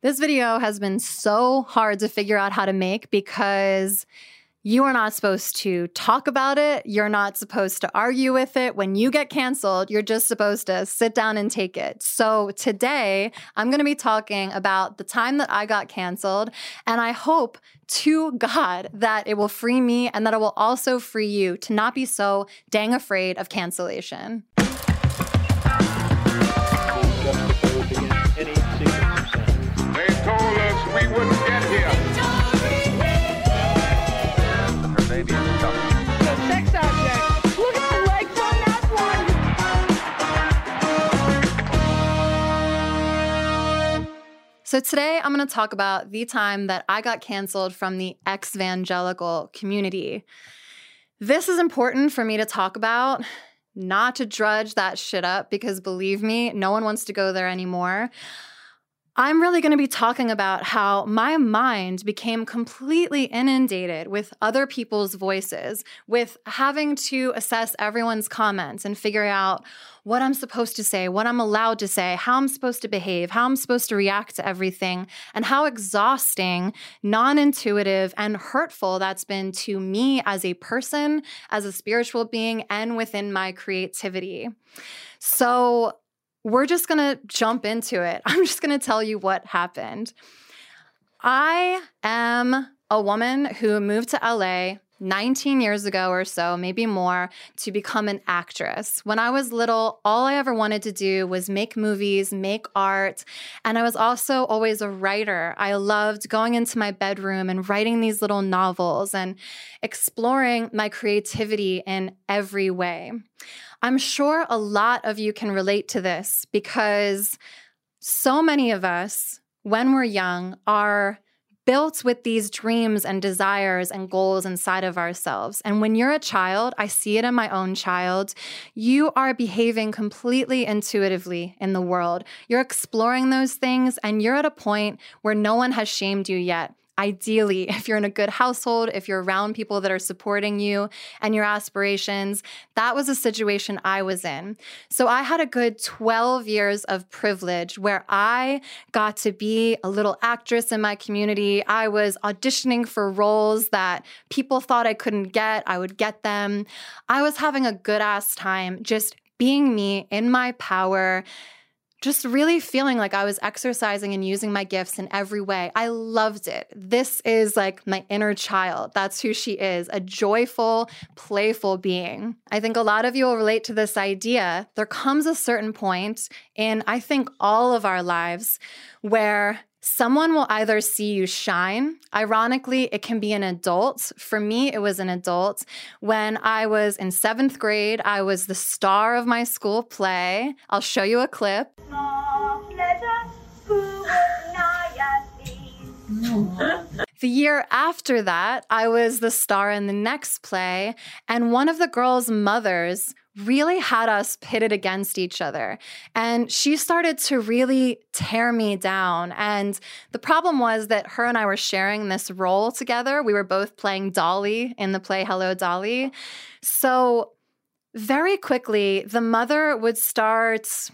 This video has been so hard to figure out how to make because you are not supposed to talk about it. You're not supposed to argue with it. When you get canceled, you're just supposed to sit down and take it. So today, I'm going to be talking about the time that I got canceled. And I hope to God that it will free me and that it will also free you to not be so dang afraid of cancellation. So, today I'm going to talk about the time that I got canceled from the evangelical community. This is important for me to talk about, not to drudge that shit up, because believe me, no one wants to go there anymore. I'm really going to be talking about how my mind became completely inundated with other people's voices, with having to assess everyone's comments and figure out what I'm supposed to say, what I'm allowed to say, how I'm supposed to behave, how I'm supposed to react to everything, and how exhausting, non intuitive, and hurtful that's been to me as a person, as a spiritual being, and within my creativity. So, we're just to jump into it. I'm just to tell you what happened. I am a woman who moved to LA 19 years ago or so, maybe more, to become an actress. When I was little, all I ever wanted to do was make movies, make art, and I was also always a writer. I loved going into my bedroom and writing these little novels and exploring my creativity in every way. I'm sure a lot of you can relate to this because so many of us, when we're young, are built with these dreams and desires and goals inside of ourselves. And when you're a child, I see it in my own child, you are behaving completely intuitively in the world. You're exploring those things, and you're at a point where no one has shamed you yet ideally, if you're in a good household, if you're around people that are supporting you and your aspirations, that was a situation I was in. So I had a good 12 years of privilege where I got to be a little actress in my community. I was auditioning for roles that people thought I couldn't get, I would get them. I was having a good ass time just being me in my power just really feeling like I was exercising and using my gifts in every way. I loved it. This is like my inner child. That's who she is a joyful, playful being. I think a lot of you will relate to this idea. There comes a certain point in, I think, all of our lives where Someone will either see you shine. Ironically, it can be an adult. For me, it was an adult. When I was in seventh grade, I was the star of my school play. I'll show you a clip. The year after that, I was the star in the next play, and one of the girls' mothers really had us pitted against each other. And she started to really tear me down. And the problem was that her and I were sharing this role together. We were both playing Dolly in the play Hello, Dolly. So, very quickly, the mother would start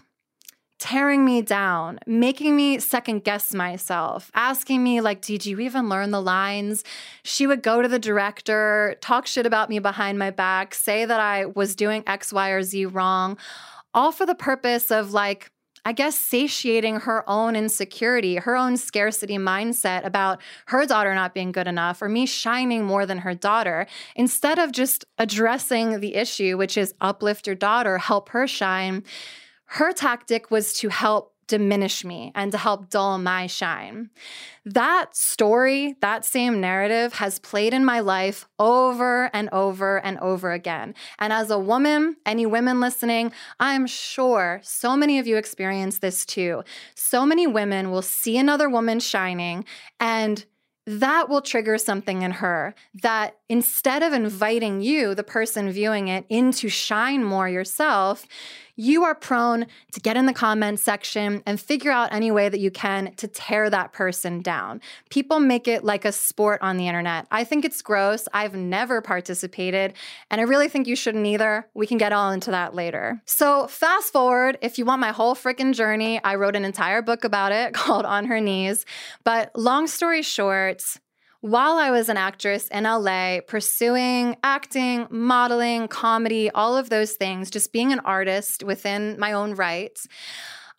tearing me down, making me second guess myself, asking me, like, did you even learn the lines? She would go to the director, talk shit about me behind my back, say that I was doing X, Y, or Z wrong, all for the purpose of, like, I guess, satiating her own insecurity, her own scarcity mindset about her daughter not being good enough or me shining more than her daughter, instead of just addressing the issue, which is uplift your daughter, help her shine her tactic was to help diminish me and to help dull my shine. That story, that same narrative has played in my life over and over and over again. And as a woman, any women listening, I'm sure so many of you experience this too. So many women will see another woman shining and that will trigger something in her that instead of inviting you, the person viewing it, in to shine more yourself, you are prone to get in the comments section and figure out any way that you can to tear that person down. People make it like a sport on the internet. I think it's gross. I've never participated, and I really think you shouldn't either. We can get all into that later. So, fast forward, if you want my whole freaking journey, I wrote an entire book about it called On Her Knees. But long story short, while I was an actress in LA, pursuing acting, modeling, comedy, all of those things, just being an artist within my own rights,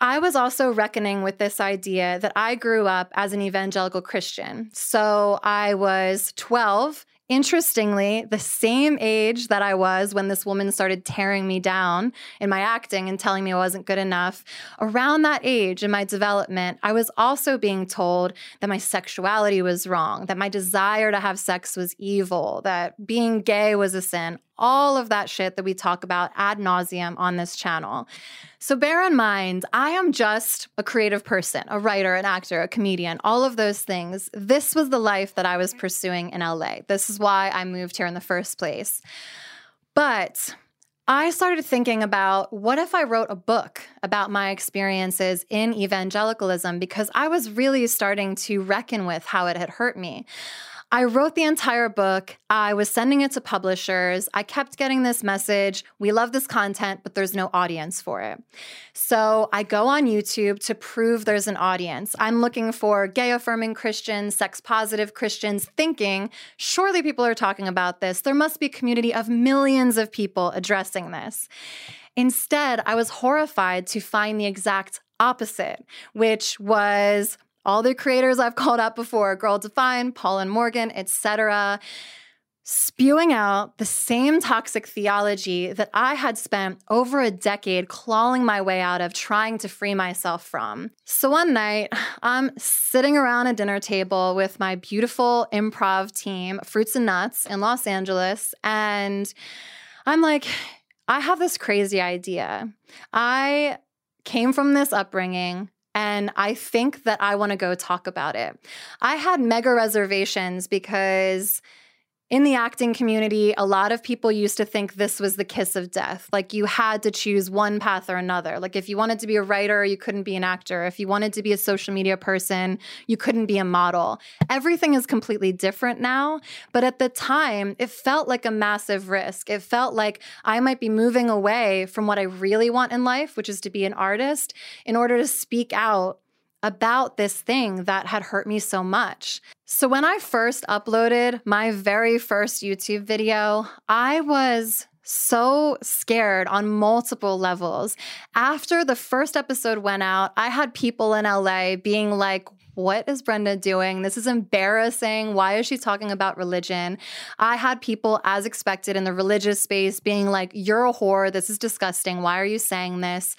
I was also reckoning with this idea that I grew up as an evangelical Christian. So I was 12 Interestingly, the same age that I was when this woman started tearing me down in my acting and telling me I wasn't good enough, around that age in my development, I was also being told that my sexuality was wrong, that my desire to have sex was evil, that being gay was a sin, all of that shit that we talk about ad nauseum on this channel. So bear in mind, I am just a creative person, a writer, an actor, a comedian, all of those things. This was the life that I was mm-hmm. pursuing in LA. This is why I moved here in the first place. But I started thinking about what if I wrote a book about my experiences in evangelicalism because I was really starting to reckon with how it had hurt me. I wrote the entire book. I was sending it to publishers. I kept getting this message we love this content, but there's no audience for it. So I go on YouTube to prove there's an audience. I'm looking for gay affirming Christians, sex positive Christians, thinking surely people are talking about this. There must be a community of millions of people addressing this. Instead, I was horrified to find the exact opposite, which was all the creators I've called out before, Girl Defined, Paul and Morgan, etc., spewing out the same toxic theology that I had spent over a decade clawing my way out of, trying to free myself from. So one night, I'm sitting around a dinner table with my beautiful improv team, Fruits and Nuts, in Los Angeles, and I'm like, I have this crazy idea. I came from this upbringing and I think that I want to go talk about it. I had mega reservations because in the acting community, a lot of people used to think this was the kiss of death. Like you had to choose one path or another. Like if you wanted to be a writer, you couldn't be an actor. If you wanted to be a social media person, you couldn't be a model. Everything is completely different now. But at the time, it felt like a massive risk. It felt like I might be moving away from what I really want in life, which is to be an artist, in order to speak out about this thing that had hurt me so much. So, when I first uploaded my very first YouTube video, I was so scared on multiple levels. After the first episode went out, I had people in LA being like, what is Brenda doing? This is embarrassing. Why is she talking about religion? I had people, as expected, in the religious space being like, You're a whore. This is disgusting. Why are you saying this?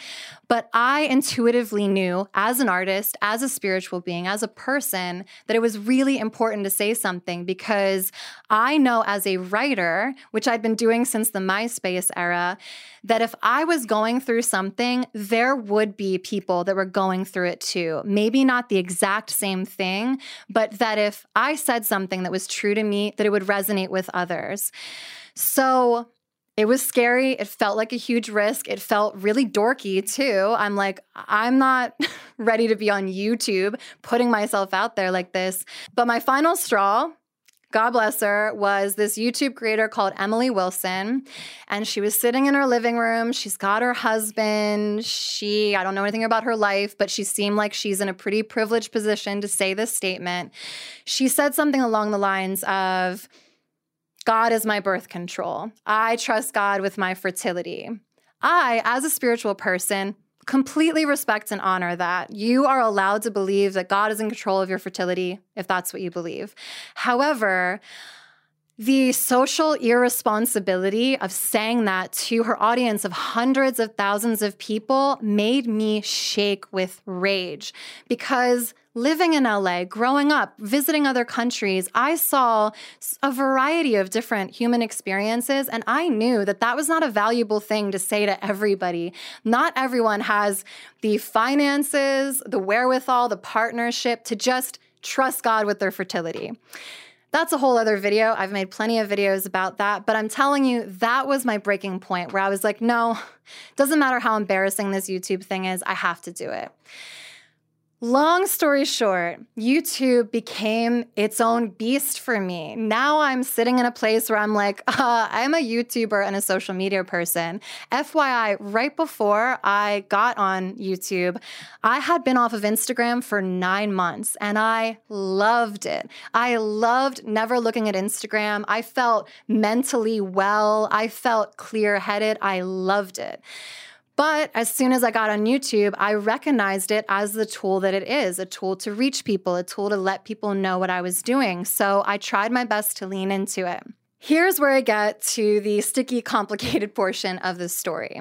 But I intuitively knew as an artist, as a spiritual being, as a person, that it was really important to say something because I know as a writer, which I'd been doing since the MySpace era, that if I was going through something, there would be people that were going through it too. Maybe not the exact same thing, but that if I said something that was true to me, that it would resonate with others. So it was scary. It felt like a huge risk. It felt really dorky too. I'm like, I'm not ready to be on YouTube putting myself out there like this. But my final straw God bless her, was this YouTube creator called Emily Wilson. And she was sitting in her living room. She's got her husband. She, I don't know anything about her life, but she seemed like she's in a pretty privileged position to say this statement. She said something along the lines of, God is my birth control. I trust God with my fertility. I, as a spiritual person, completely respect and honor that. You are allowed to believe that God is in control of your fertility if that's what you believe. However, The social irresponsibility of saying that to her audience of hundreds of thousands of people made me shake with rage because living in LA, growing up, visiting other countries, I saw a variety of different human experiences, and I knew that that was not a valuable thing to say to everybody. Not everyone has the finances, the wherewithal, the partnership to just trust God with their fertility. That's a whole other video. I've made plenty of videos about that, but I'm telling you, that was my breaking point where I was like, no, doesn't matter how embarrassing this YouTube thing is, I have to do it. Long story short, YouTube became its own beast for me. Now I'm sitting in a place where I'm like, uh, I'm a YouTuber and a social media person. FYI, right before I got on YouTube, I had been off of Instagram for nine months and I loved it. I loved never looking at Instagram. I felt mentally well, I felt clear headed. I loved it. But as soon as I got on YouTube, I recognized it as the tool that it is a tool to reach people, a tool to let people know what I was doing. So I tried my best to lean into it. Here's where I get to the sticky, complicated portion of the story.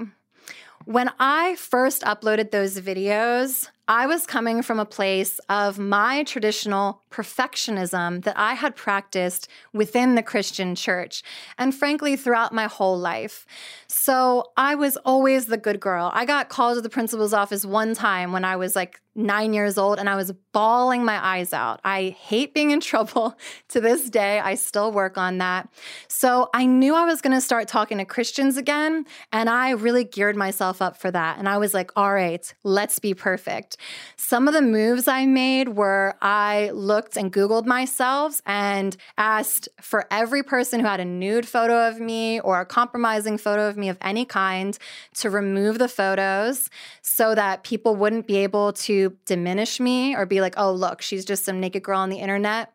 When I first uploaded those videos, I was coming from a place of my traditional perfectionism that I had practiced within the Christian church and frankly throughout my whole life. So I was always the good girl. I got called to the principal's office one time when I was like nine years old and I was bawling my eyes out. I hate being in trouble to this day. I still work on that. So I knew I was going to start talking to Christians again. And I really geared myself up for that. And I was like, all right, let's be perfect. Some of the moves I made were I looked and Googled myself and asked for every person who had a nude photo of me or a compromising photo of me of any kind to remove the photos so that people wouldn't be able to diminish me or be like, oh, look, she's just some naked girl on the internet.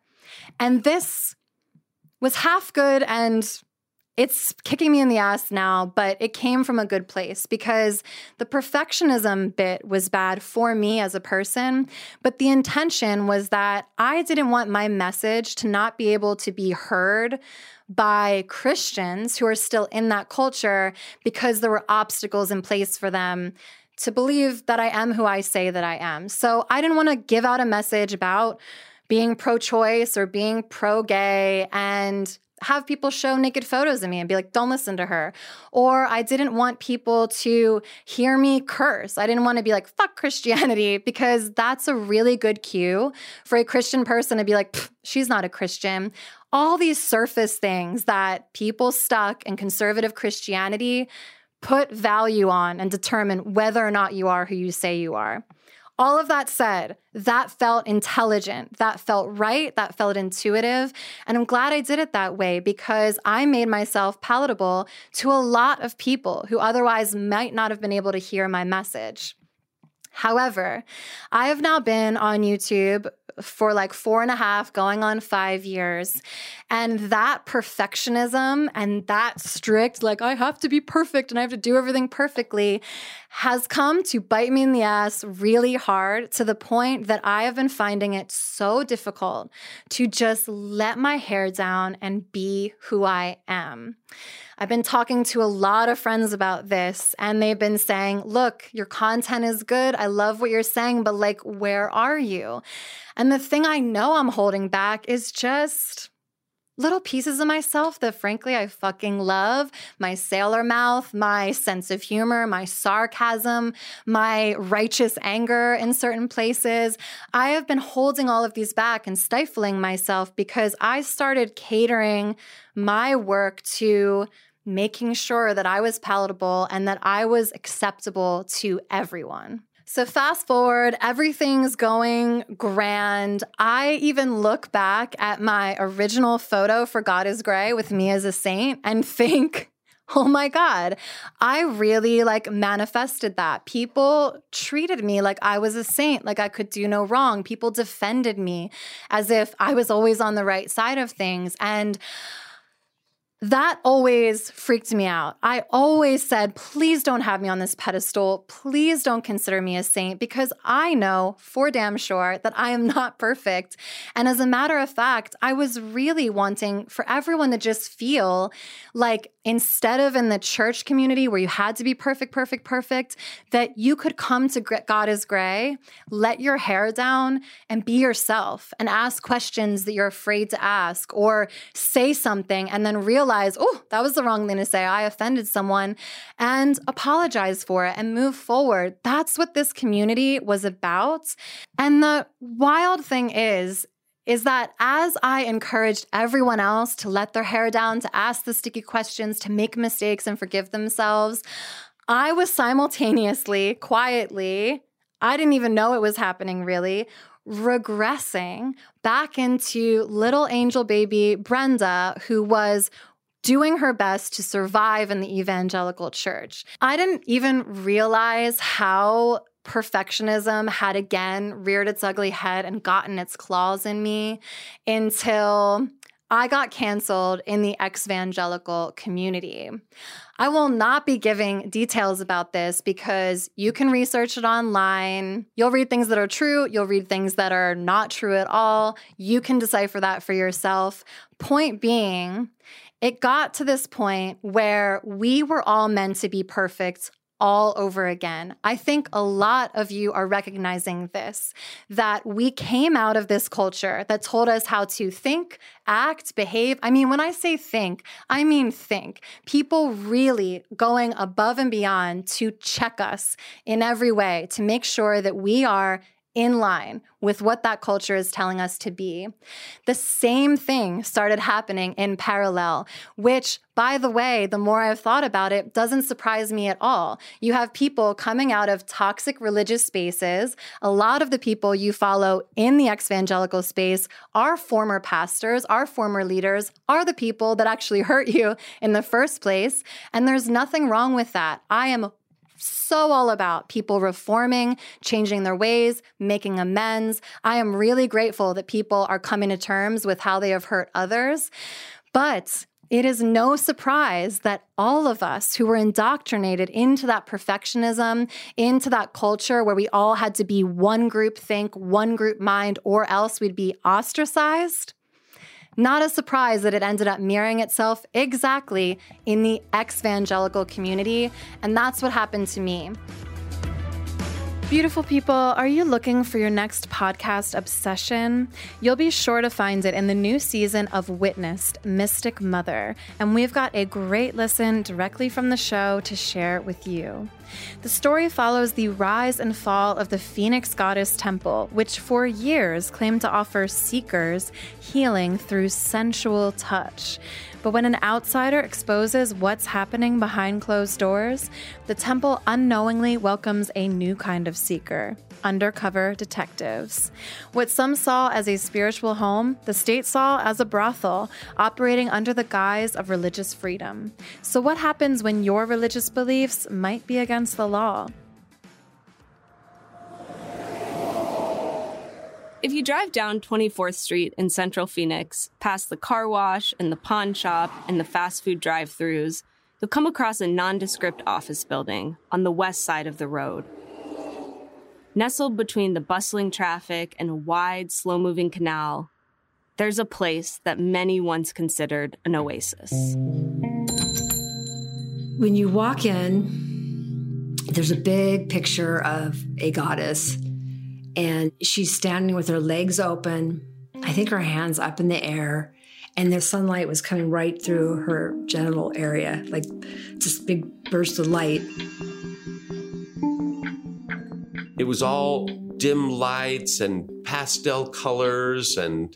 And this was half good and it's kicking me in the ass now, but it came from a good place because the perfectionism bit was bad for me as a person. But the intention was that I didn't want my message to not be able to be heard by Christians who are still in that culture because there were obstacles in place for them to believe that I am who I say that I am. So I didn't want to give out a message about being pro choice or being pro gay and have people show naked photos of me and be like, don't listen to her. Or I didn't want people to hear me curse. I didn't want to be like, fuck Christianity, because that's a really good cue for a Christian person to be like, she's not a Christian. All these surface things that people stuck in conservative Christianity put value on and determine whether or not you are who you say you are. All of that said, that felt intelligent, that felt right, that felt intuitive. And I'm glad I did it that way because I made myself palatable to a lot of people who otherwise might not have been able to hear my message. However, I have now been on YouTube for like four and a half, going on five years. And that perfectionism and that strict, like, I have to be perfect and I have to do everything perfectly, has come to bite me in the ass really hard to the point that I have been finding it so difficult to just let my hair down and be who I am. I've been talking to a lot of friends about this, and they've been saying, Look, your content is good. I love what you're saying, but like, where are you? And the thing I know I'm holding back is just little pieces of myself that frankly I fucking love my sailor mouth, my sense of humor, my sarcasm, my righteous anger in certain places. I have been holding all of these back and stifling myself because I started catering my work to making sure that I was palatable and that I was acceptable to everyone. So, fast forward, everything's going grand. I even look back at my original photo for God is Grey with me as a saint and think, oh my God, I really like manifested that. People treated me like I was a saint, like I could do no wrong. People defended me as if I was always on the right side of things. And that always freaked me out. I always said, please don't have me on this pedestal. Please don't consider me a saint because I know for damn sure that I am not perfect. And as a matter of fact, I was really wanting for everyone to just feel like instead of in the church community where you had to be perfect, perfect, perfect, that you could come to God is Grey, let your hair down and be yourself and ask questions that you're afraid to ask or say something and then realize oh, that was the wrong thing to say. I offended someone and apologize for it and move forward. That's what this community was about. And the wild thing is, is that as I encouraged everyone else to let their hair down, to ask the sticky questions, to make mistakes and forgive themselves, I was simultaneously, quietly, I didn't even know it was happening really, regressing back into little angel baby Brenda, who was doing her best to survive in the evangelical church. I didn't even realize how perfectionism had again reared its ugly head and gotten its claws in me until I got canceled in the evangelical community. I will not be giving details about this because you can research it online. You'll read things that are true, you'll read things that are not true at all. You can decipher that for yourself. Point being, it got to this point where we were all meant to be perfect all over again. I think a lot of you are recognizing this that we came out of this culture that told us how to think, act, behave. I mean, when I say think, I mean think. People really going above and beyond to check us in every way to make sure that we are in line with what that culture is telling us to be. The same thing started happening in parallel, which, by the way, the more I've thought about it, doesn't surprise me at all. You have people coming out of toxic religious spaces. A lot of the people you follow in the evangelical space are former pastors, are former leaders, are the people that actually hurt you in the first place. And there's nothing wrong with that. I am so all about people reforming, changing their ways, making amends. I am really grateful that people are coming to terms with how they have hurt others. But it is no surprise that all of us who were indoctrinated into that perfectionism, into that culture where we all had to be one group think, one group mind, or else we'd be ostracized, not a surprise that it ended up mirroring itself exactly in the evangelical community, and that's what happened to me. Beautiful people, are you looking for your next podcast obsession? You'll be sure to find it in the new season of Witnessed Mystic Mother, and we've got a great listen directly from the show to share with you. The story follows the rise and fall of the Phoenix Goddess Temple, which for years claimed to offer seekers healing through sensual touch. But when an outsider exposes what's happening behind closed doors, the temple unknowingly welcomes a new kind of seeker undercover detectives. What some saw as a spiritual home, the state saw as a brothel, operating under the guise of religious freedom. So, what happens when your religious beliefs might be against the law? If you drive down 24th Street in central Phoenix, past the car wash and the pawn shop and the fast food drive throughs, you'll come across a nondescript office building on the west side of the road. Nestled between the bustling traffic and a wide, slow moving canal, there's a place that many once considered an oasis. When you walk in, there's a big picture of a goddess and she's standing with her legs open. I think her hands up in the air, and the sunlight was coming right through her genital area, like just big burst of light. It was all dim lights and pastel colors and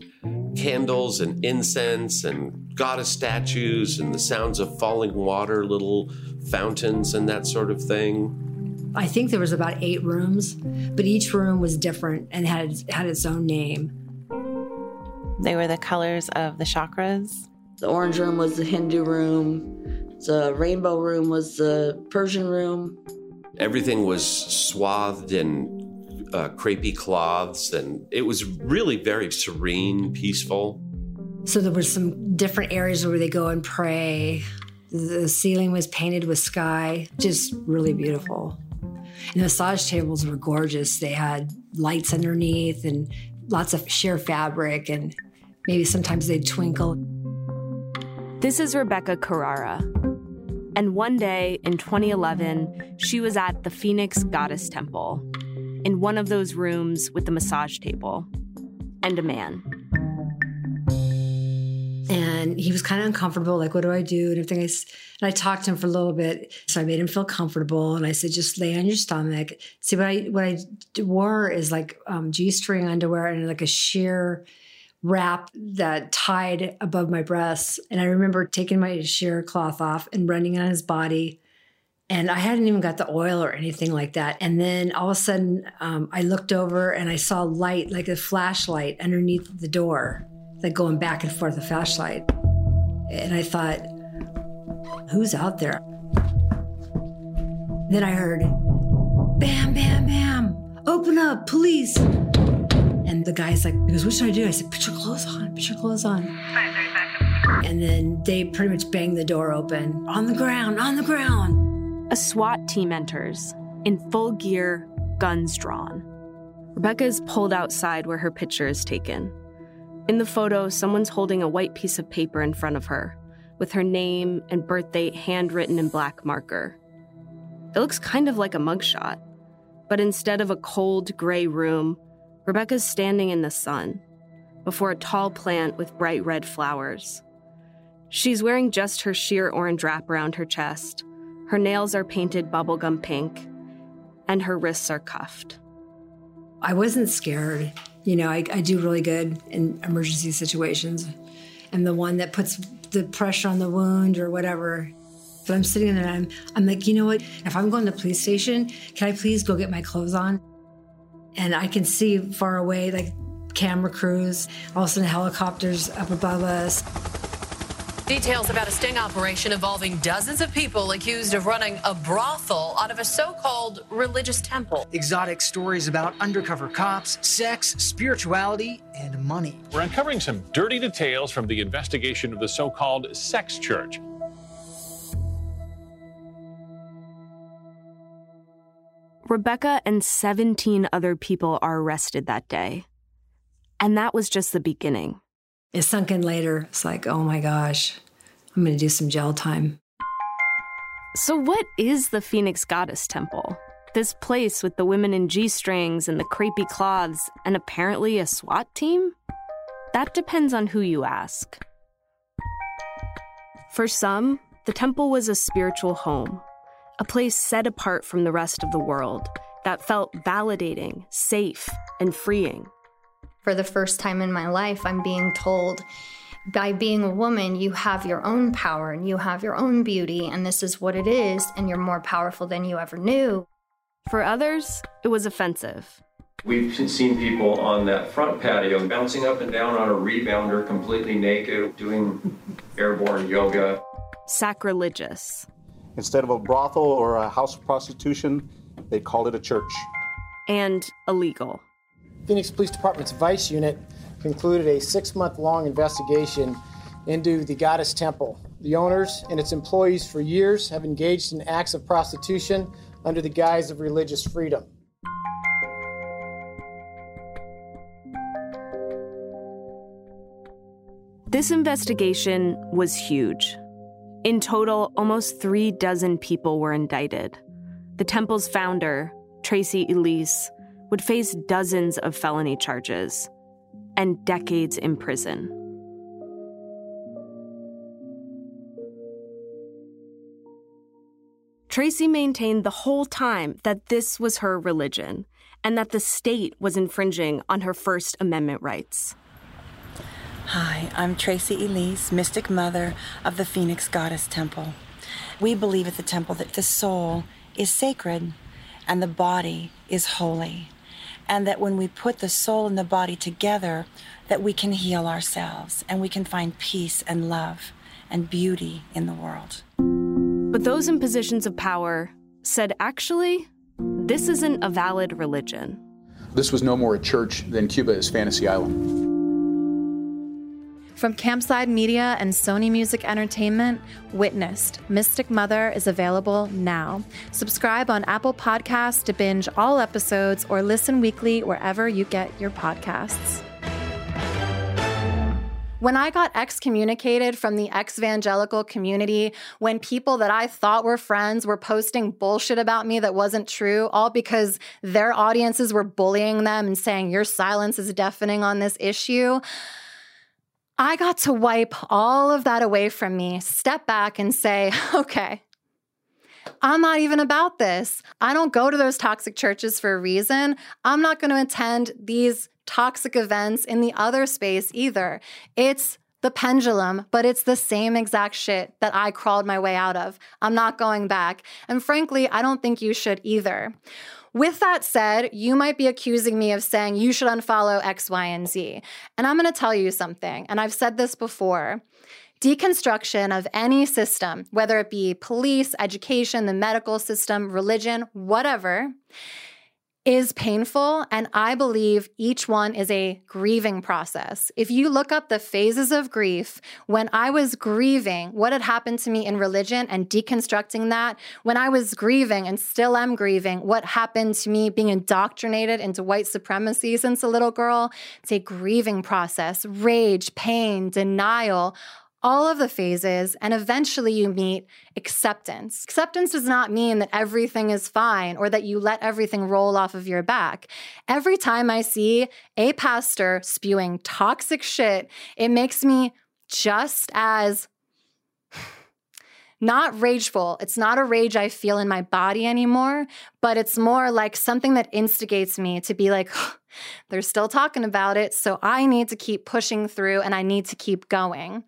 candles and incense and goddess statues and the sounds of falling water, little fountains and that sort of thing. I think there was about eight rooms, but each room was different and had had its own name. They were the colors of the chakras. The orange room was the Hindu room. The rainbow room was the Persian room. Everything was swathed in uh, crepey cloths, and it was really very serene, peaceful. So there were some different areas where they go and pray. The ceiling was painted with sky, just really beautiful. The massage tables were gorgeous. They had lights underneath and lots of sheer fabric, and maybe sometimes they'd twinkle. This is Rebecca Carrara. And one day in 2011, she was at the Phoenix Goddess Temple in one of those rooms with the massage table and a man. And he was kind of uncomfortable, like, what do I do? And everything. I, and I talked to him for a little bit. So I made him feel comfortable. And I said, just lay on your stomach. See, what I, what i wore is like um, G string underwear and like a sheer wrap that tied above my breasts. And I remember taking my sheer cloth off and running on his body. And I hadn't even got the oil or anything like that. And then all of a sudden, um, I looked over and I saw light, like a flashlight underneath the door, like going back and forth, a flashlight. And I thought, who's out there? Then I heard, bam, bam, bam, open up, police. And the guy's like, he goes, what should I do? I said, put your clothes on, put your clothes on. And then they pretty much banged the door open. On the ground, on the ground. A SWAT team enters in full gear, guns drawn. Rebecca is pulled outside where her picture is taken. In the photo, someone's holding a white piece of paper in front of her, with her name and birth date handwritten in black marker. It looks kind of like a mugshot, but instead of a cold, gray room, Rebecca's standing in the sun before a tall plant with bright red flowers. She's wearing just her sheer orange wrap around her chest. Her nails are painted bubblegum pink, and her wrists are cuffed. I wasn't scared. You know, I, I do really good in emergency situations. I'm the one that puts the pressure on the wound or whatever. But I'm sitting there and I'm, I'm like, you know what? If I'm going to the police station, can I please go get my clothes on? And I can see far away, like camera crews, all of a sudden helicopters up above us. Details about a sting operation involving dozens of people accused of running a brothel out of a so called religious temple. Exotic stories about undercover cops, sex, spirituality, and money. We're uncovering some dirty details from the investigation of the so called sex church. Rebecca and 17 other people are arrested that day. And that was just the beginning. It sunk in later. It's like, oh my gosh, I'm going to do some jail time. So, what is the Phoenix Goddess Temple? This place with the women in G strings and the crepey cloths, and apparently a SWAT team? That depends on who you ask. For some, the temple was a spiritual home, a place set apart from the rest of the world that felt validating, safe, and freeing. For the first time in my life, I'm being told by being a woman, you have your own power and you have your own beauty, and this is what it is, and you're more powerful than you ever knew. For others, it was offensive. We've seen people on that front patio bouncing up and down on a rebounder completely naked, doing airborne yoga. Sacrilegious. Instead of a brothel or a house of prostitution, they called it a church. And illegal. Phoenix Police Department's Vice Unit concluded a six month long investigation into the Goddess Temple. The owners and its employees for years have engaged in acts of prostitution under the guise of religious freedom. This investigation was huge. In total, almost three dozen people were indicted. The temple's founder, Tracy Elise, would face dozens of felony charges and decades in prison. Tracy maintained the whole time that this was her religion and that the state was infringing on her First Amendment rights. Hi, I'm Tracy Elise, Mystic Mother of the Phoenix Goddess Temple. We believe at the temple that the soul is sacred and the body is holy, and that when we put the soul and the body together, that we can heal ourselves and we can find peace and love and beauty in the world. But those in positions of power said actually, this isn't a valid religion. This was no more a church than Cuba is Fantasy Island. From Campside Media and Sony Music Entertainment, Witnessed Mystic Mother is available now. Subscribe on Apple Podcasts to binge all episodes or listen weekly wherever you get your podcasts. When I got excommunicated from the ex-evangelical community, when people that I thought were friends were posting bullshit about me that wasn't true, all because their audiences were bullying them and saying, Your silence is deafening on this issue. I got to wipe all of that away from me, step back and say, okay, I'm not even about this. I don't go to those toxic churches for a reason. I'm not going to attend these toxic events in the other space either. It's the pendulum, but it's the same exact shit that I crawled my way out of. I'm not going back. And frankly, I don't think you should either. With that said, you might be accusing me of saying you should unfollow X, Y, and Z. And I'm going to tell you something, and I've said this before. Deconstruction of any system, whether it be police, education, the medical system, religion, whatever, is painful, and I believe each one is a grieving process. If you look up the phases of grief, when I was grieving what had happened to me in religion and deconstructing that, when I was grieving and still am grieving what happened to me being indoctrinated into white supremacy since a little girl, it's a grieving process rage, pain, denial all of the phases, and eventually you meet acceptance. Acceptance does not mean that everything is fine or that you let everything roll off of your back. Every time I see a pastor spewing toxic shit, it makes me just as not rageful. It's not a rage I feel in my body anymore, but it's more like something that instigates me to be like, they're still talking about it. So I need to keep pushing through and I need to keep going.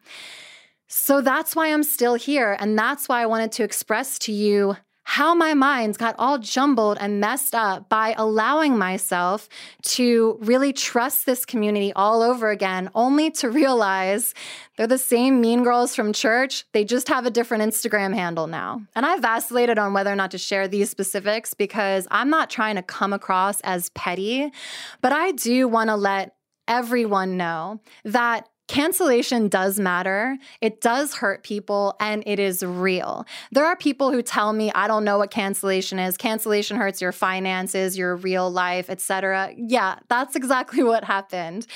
So that's why I'm still here. And that's why I wanted to express to you how my mind got all jumbled and messed up by allowing myself to really trust this community all over again, only to realize they're the same mean girls from church. They just have a different Instagram handle now. And I vacillated on whether or not to share these specifics because I'm not trying to come across as petty, but I do want to let everyone know that Cancellation does matter. It does hurt people and it is real. There are people who tell me I don't know what cancellation is. Cancellation hurts your finances, your real life, etc. Yeah, that's exactly what happened.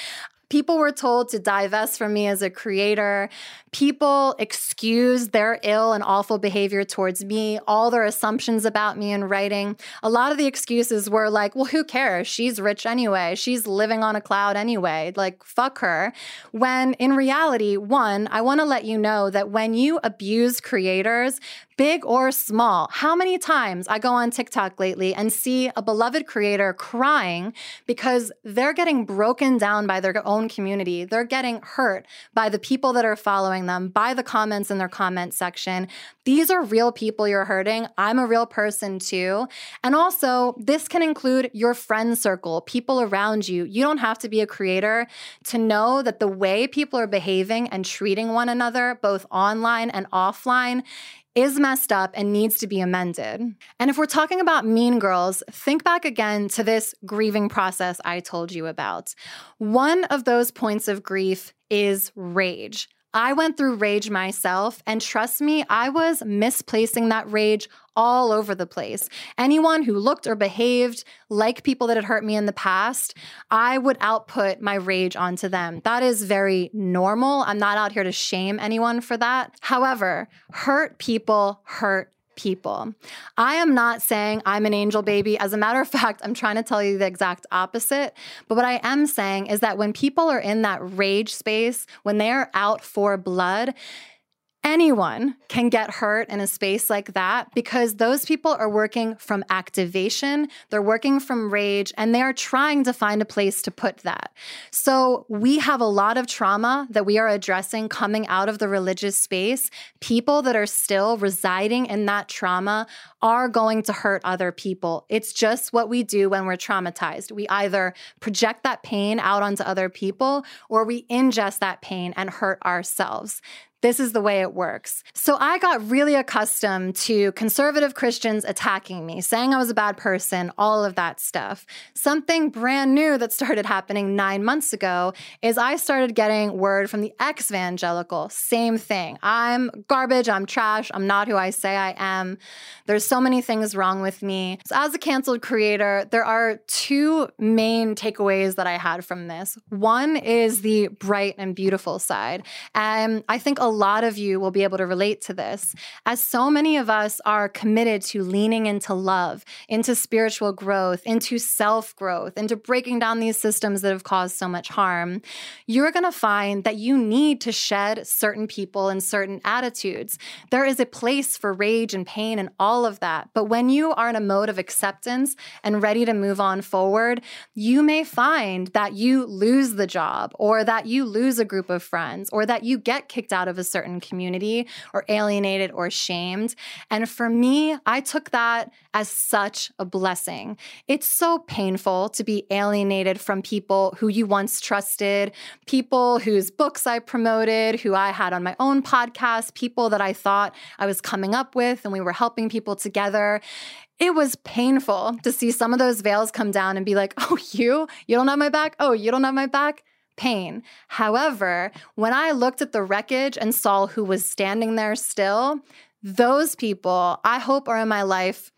People were told to divest from me as a creator. People excused their ill and awful behavior towards me, all their assumptions about me in writing. A lot of the excuses were like, well, who cares? She's rich anyway. She's living on a cloud anyway. Like, fuck her. When in reality, one, I want to let you know that when you abuse creators, big or small. How many times I go on TikTok lately and see a beloved creator crying because they're getting broken down by their own community. They're getting hurt by the people that are following them, by the comments in their comment section. These are real people you're hurting. I'm a real person too. And also, this can include your friend circle, people around you. You don't have to be a creator to know that the way people are behaving and treating one another, both online and offline, is messed up and needs to be amended. And if we're talking about mean girls, think back again to this grieving process I told you about. One of those points of grief is rage. I went through rage myself, and trust me, I was misplacing that rage all over the place. Anyone who looked or behaved like people that had hurt me in the past, I would output my rage onto them. That is very normal. I'm not out here to shame anyone for that. However, hurt people hurt people. I am not saying I'm an angel baby. As a matter of fact, I'm trying to tell you the exact opposite. But what I am saying is that when people are in that rage space, when they are out for blood, Anyone can get hurt in a space like that because those people are working from activation, they're working from rage, and they are trying to find a place to put that. So, we have a lot of trauma that we are addressing coming out of the religious space. People that are still residing in that trauma are going to hurt other people. It's just what we do when we're traumatized. We either project that pain out onto other people or we ingest that pain and hurt ourselves. This is the way it works. So I got really accustomed to conservative Christians attacking me, saying I was a bad person, all of that stuff. Something brand new that started happening nine months ago is I started getting word from the ex evangelical. Same thing. I'm garbage. I'm trash. I'm not who I say I am. There's so many things wrong with me. So, as a canceled creator, there are two main takeaways that I had from this. One is the bright and beautiful side. And I think a lot of you will be able to relate to this, as so many of us are committed to leaning into love, into spiritual growth, into self growth, into breaking down these systems that have caused so much harm. You're going to find that you need to shed certain people and certain attitudes. There is a place for rage and pain and all of that. But when you are in a mode of acceptance and ready to move on forward, you may find that you lose the job or that you lose a group of friends or that you get kicked out of a certain community or alienated or shamed. And for me, I took that as such a blessing. It's so painful to be alienated from people who you once trusted, people whose books I promoted, who I had on my own podcast, people that I thought I was coming up with and we were helping people together it was painful to see some of those veils come down and be like, oh, you? You don't have my back? Oh, you don't have my back? Pain. However, when I looked at the wreckage and saw who was standing there still, those people I hope are in my life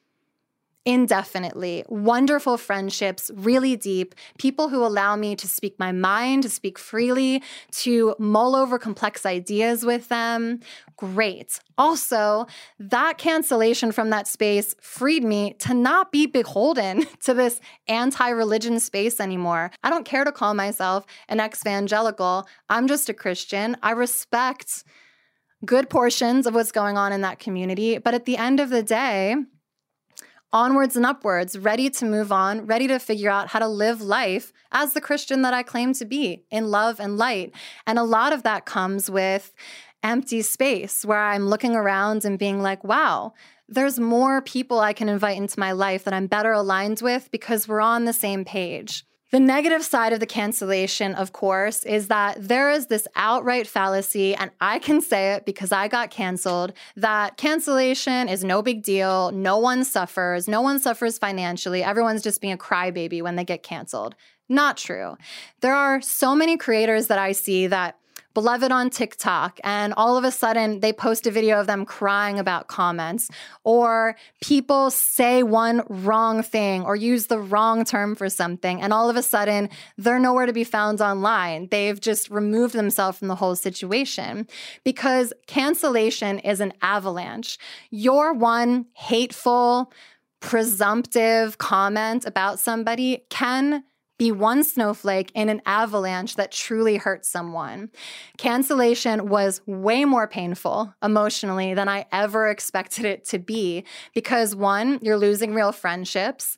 indefinitely. Wonderful friendships, really deep, people who allow me to speak my mind, to speak freely, to mull over complex ideas with them. Great. Also, that cancellation from that space freed me to not be beholden to this anti religion space anymore. I don't care to call myself an exvangelical. I'm just a Christian. I respect good portions of what's going on in that community. But at the end of the day, onwards and upwards, ready to move on, ready to figure out how to live life as the Christian that I claim to be in love and light. And a lot of that comes with empty space where I'm looking around and being like, wow, there's more people I can invite into my life that I'm better aligned with because we're on the same page. The negative side of the cancellation, of course, is that there is this outright fallacy, and I can say it because I got canceled, that cancellation is no big deal. No one suffers. No one suffers financially. Everyone's just being a crybaby when they get canceled. Not true. There are so many creators that I see that beloved on TikTok, and all of a sudden they post a video of them crying about comments, or people say one wrong thing or use the wrong term for something, and all of a sudden they're nowhere to be found online. They've just removed themselves from the whole situation because cancellation is an avalanche. Your one hateful, presumptive comment about somebody can be one snowflake in an avalanche that truly hurts someone. Cancellation was way more painful emotionally than I ever expected it to be because one, you're losing real friendships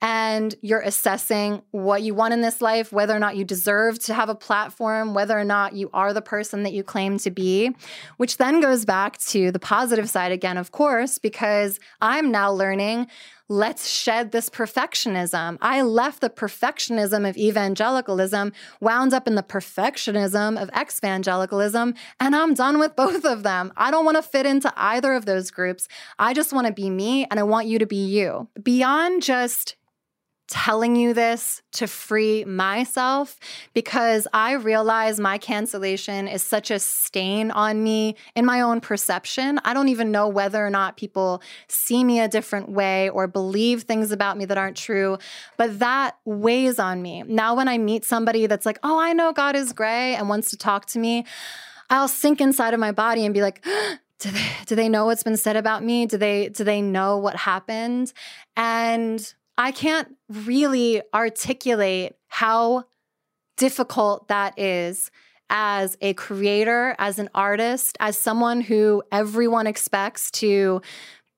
and you're assessing what you want in this life, whether or not you deserve to have a platform, whether or not you are the person that you claim to be, which then goes back to the positive side again, of course, because I'm now learning let's shed this perfectionism. I left the perfectionism of evangelicalism, wound up in the perfectionism of exvangelicalism, and I'm done with both of them. I don't want to fit into either of those groups. I just want to be me and I want you to be you. Beyond just telling you this to free myself because I realize my cancellation is such a stain on me in my own perception. I don't even know whether or not people see me a different way or believe things about me that aren't true, but that weighs on me. Now, when I meet somebody that's like, oh, I know God is Grey and wants to talk to me, I'll sink inside of my body and be like, do they do they know what's been said about me? Do they do they know what happened? And I can't really articulate how difficult that is as a creator, as an artist, as someone who everyone expects to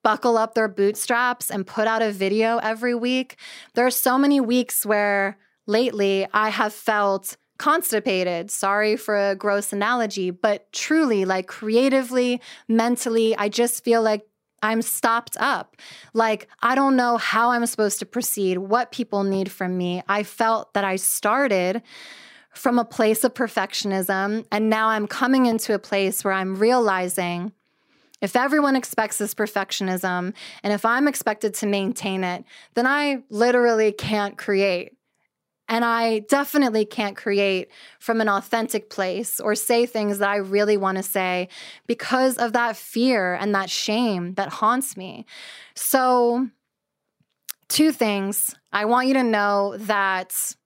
buckle up their bootstraps and put out a video every week. There are so many weeks where lately I have felt constipated. Sorry for a gross analogy, but truly, like creatively, mentally, I just feel like I'm stopped up. Like, I don't know how I'm supposed to proceed, what people need from me. I felt that I started from a place of perfectionism. And now I'm coming into a place where I'm realizing if everyone expects this perfectionism and if I'm expected to maintain it, then I literally can't create. And I definitely can't create from an authentic place or say things that I really want to say because of that fear and that shame that haunts me. So, two things. I want you to know that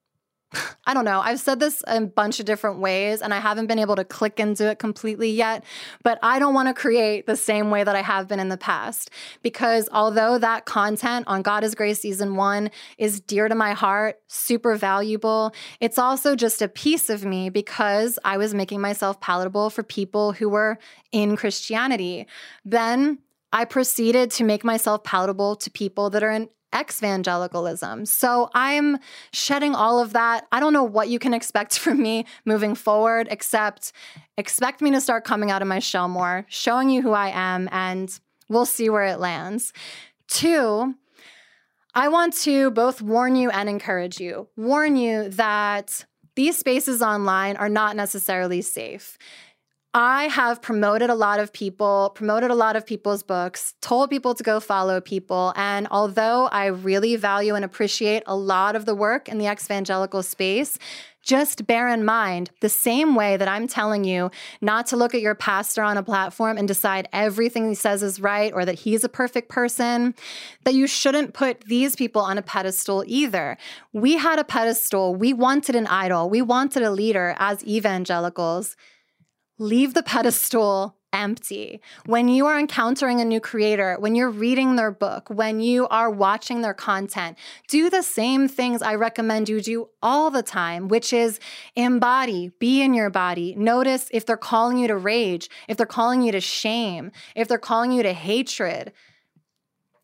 I don't know. I've said this a bunch of different ways and I haven't been able to click into it completely yet, but I don't want to create the same way that I have been in the past because although that content on God is Grey season 1 is dear to my heart, super valuable, it's also just a piece of me because I was making myself palatable for people who were in Christianity. Then I proceeded to make myself palatable to people that are in exvangelicalism. So I'm shedding all of that. I don't know what you can expect from me moving forward, except expect me to start coming out of my shell more, showing you who I am, and we'll see where it lands. Two, I want to both warn you and encourage you. Warn you that these spaces online are not necessarily safe. I have promoted a lot of people, promoted a lot of people's books, told people to go follow people. And although I really value and appreciate a lot of the work in the evangelical space, just bear in mind the same way that I'm telling you not to look at your pastor on a platform and decide everything he says is right or that he's a perfect person, that you shouldn't put these people on a pedestal either. We had a pedestal, we wanted an idol, we wanted a leader as evangelicals leave the pedestal empty. When you are encountering a new creator, when you're reading their book, when you are watching their content, do the same things I recommend you do all the time, which is embody, be in your body. Notice if they're calling you to rage, if they're calling you to shame, if they're calling you to hatred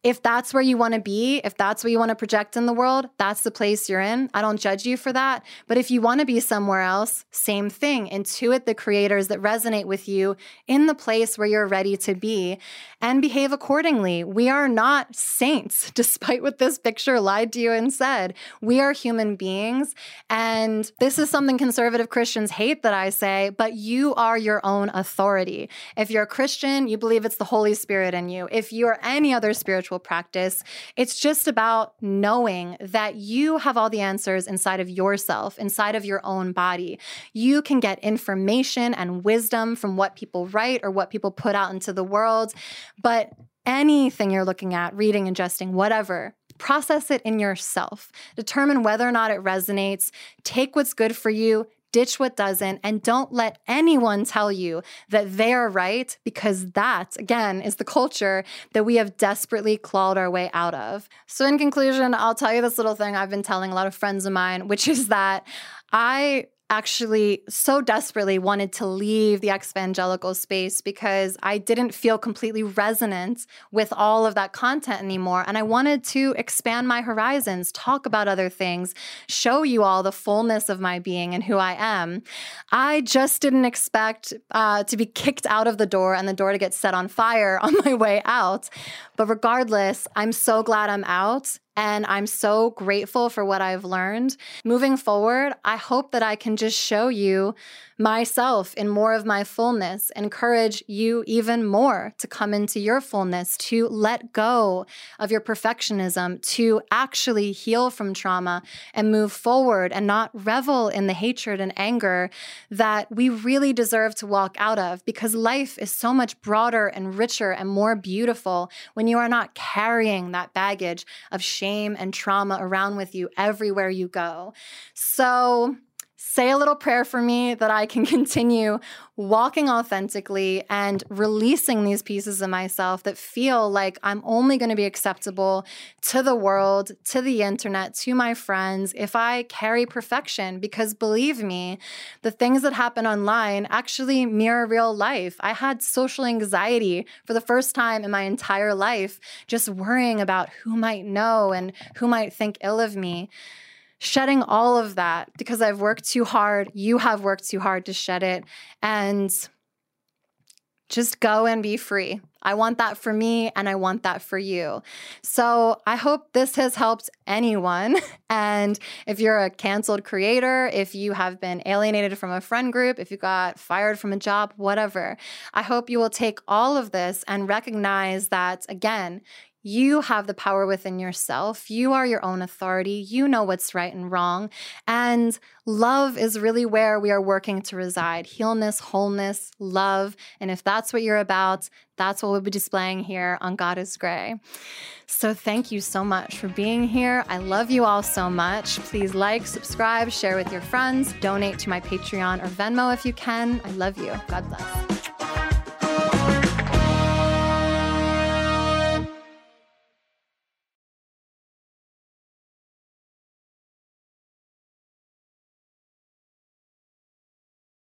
if that's where you want to be, if that's what you want to project in the world, that's the place you're in. I don't judge you for that. But if you want to be somewhere else, same thing. Intuit the creators that resonate with you in the place where you're ready to be and behave accordingly. We are not saints, despite what this picture lied to you and said. We are human beings. And this is something conservative Christians hate that I say, but you are your own authority. If you're a Christian, you believe it's the Holy Spirit in you. If you're any other spiritual spiritual practice. It's just about knowing that you have all the answers inside of yourself, inside of your own body. You can get information and wisdom from what people write or what people put out into the world. But anything you're looking at, reading, ingesting, whatever, process it in yourself. Determine whether or not it resonates. Take what's good for you, ditch what doesn't, and don't let anyone tell you that they're right, because that, again, is the culture that we have desperately clawed our way out of. So, in conclusion, I'll tell you this little thing I've been telling a lot of friends of mine, which is that I actually so desperately wanted to leave the exvangelical space because I didn't feel completely resonant with all of that content anymore. And I wanted to expand my horizons, talk about other things, show you all the fullness of my being and who I am. I just didn't expect uh, to be kicked out of the door and the door to get set on fire on my way out. But regardless, I'm so glad I'm out and I'm so grateful for what I've learned. Moving forward, I hope that I can just show you myself in more of my fullness, encourage you even more to come into your fullness, to let go of your perfectionism, to actually heal from trauma and move forward and not revel in the hatred and anger that we really deserve to walk out of because life is so much broader and richer and more beautiful when you are not carrying that baggage of shame and trauma around with you everywhere you go. So, say a little prayer for me that I can continue walking authentically and releasing these pieces of myself that feel like I'm only going to be acceptable to the world, to the internet, to my friends if I carry perfection. Because believe me, the things that happen online actually mirror real life. I had social anxiety for the first time in my entire life, just worrying about who might know and who might think ill of me shedding all of that because I've worked too hard. You have worked too hard to shed it. And just go and be free. I want that for me and I want that for you. So I hope this has helped anyone. And if you're a canceled creator, if you have been alienated from a friend group, if you got fired from a job, whatever, I hope you will take all of this and recognize that, again, you have the power within yourself. You are your own authority. You know what's right and wrong. And love is really where we are working to reside healness, wholeness, love. And if that's what you're about, that's what we'll be displaying here on God is Grey. So thank you so much for being here. I love you all so much. Please like, subscribe, share with your friends, donate to my Patreon or Venmo if you can. I love you. God bless.